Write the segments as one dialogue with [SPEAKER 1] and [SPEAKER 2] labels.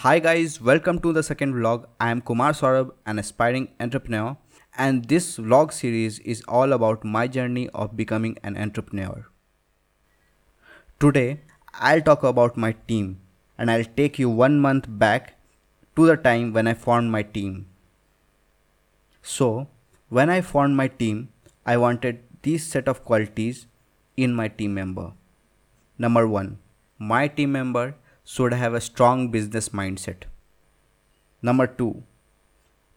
[SPEAKER 1] Hi guys, welcome to the second vlog. I am Kumar Saurabh, an aspiring entrepreneur, and this vlog series is all about my journey of becoming an entrepreneur. Today, I'll talk about my team and I'll take you one month back to the time when I formed my team. So, when I formed my team, I wanted these set of qualities in my team member. Number 1. My team member should have a strong business mindset. Number 2.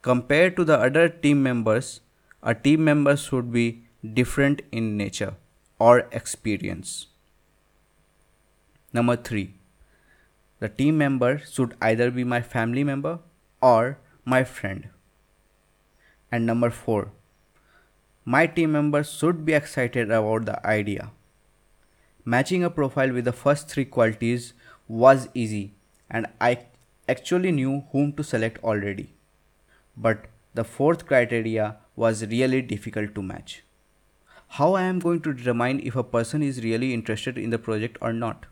[SPEAKER 1] Compared to the other team members, a team member should be different in nature or experience. Number 3. The team member should either be my family member or my friend. And number 4. My team member should be excited about the idea. Matching a profile with the first three qualities was easy and I actually knew whom to select already. But the fourth criteria was really difficult to match. How I am going to determine if a person is really interested in the project or not?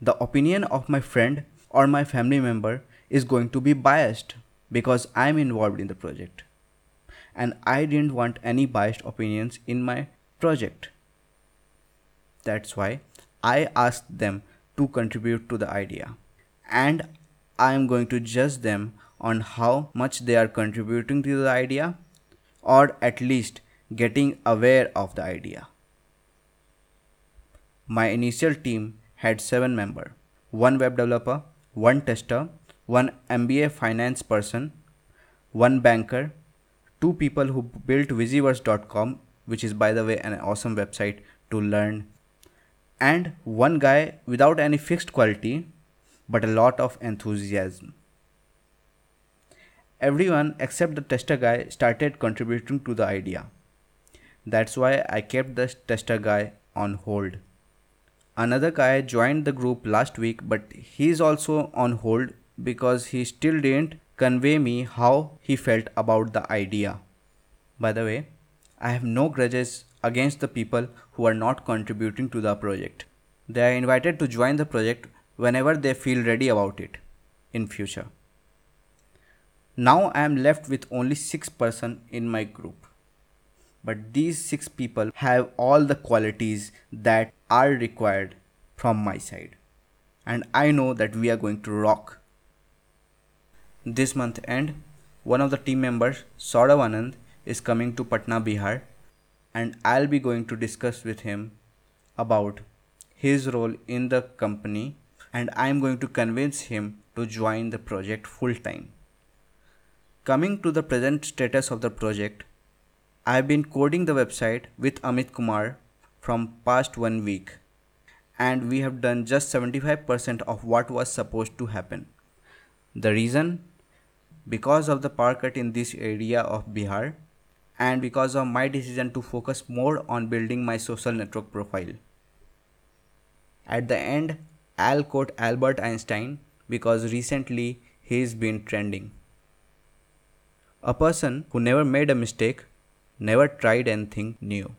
[SPEAKER 1] The opinion of my friend or my family member is going to be biased because I am involved in the project. And I didn't want any biased opinions in my project. That's why I asked them to contribute to the idea. And I am going to judge them on how much they are contributing to the idea or at least getting aware of the idea. My initial team had 7 members one web developer, one tester, one MBA finance person, one banker, two people who built Visiverse.com, which is by the way an awesome website to learn and one guy without any fixed quality but a lot of enthusiasm. Everyone except the tester guy started contributing to the idea. That's why I kept the tester guy on hold. Another guy joined the group last week but he's also on hold because he still didn't convey me how he felt about the idea. By the way, I have no grudges against the people who are not contributing to the project. They are invited to join the project whenever they feel ready about it in future. Now I am left with only 6 person in my group. But these 6 people have all the qualities that are required from my side. And I know that we are going to rock. This month end, one of the team members, Saurav Anand, is coming to Patna, Bihar and I'll be going to discuss with him about his role in the company and I'm going to convince him to join the project full time. Coming to the present status of the project, I've been coding the website with Amit Kumar from past one week and we have done just 75% of what was supposed to happen. The reason? Because of the power cut in this area of Bihar, and because of my decision to focus more on building my social network profile. At the end, I'll quote Albert Einstein because recently he's been trending. A person who never made a mistake never tried anything new.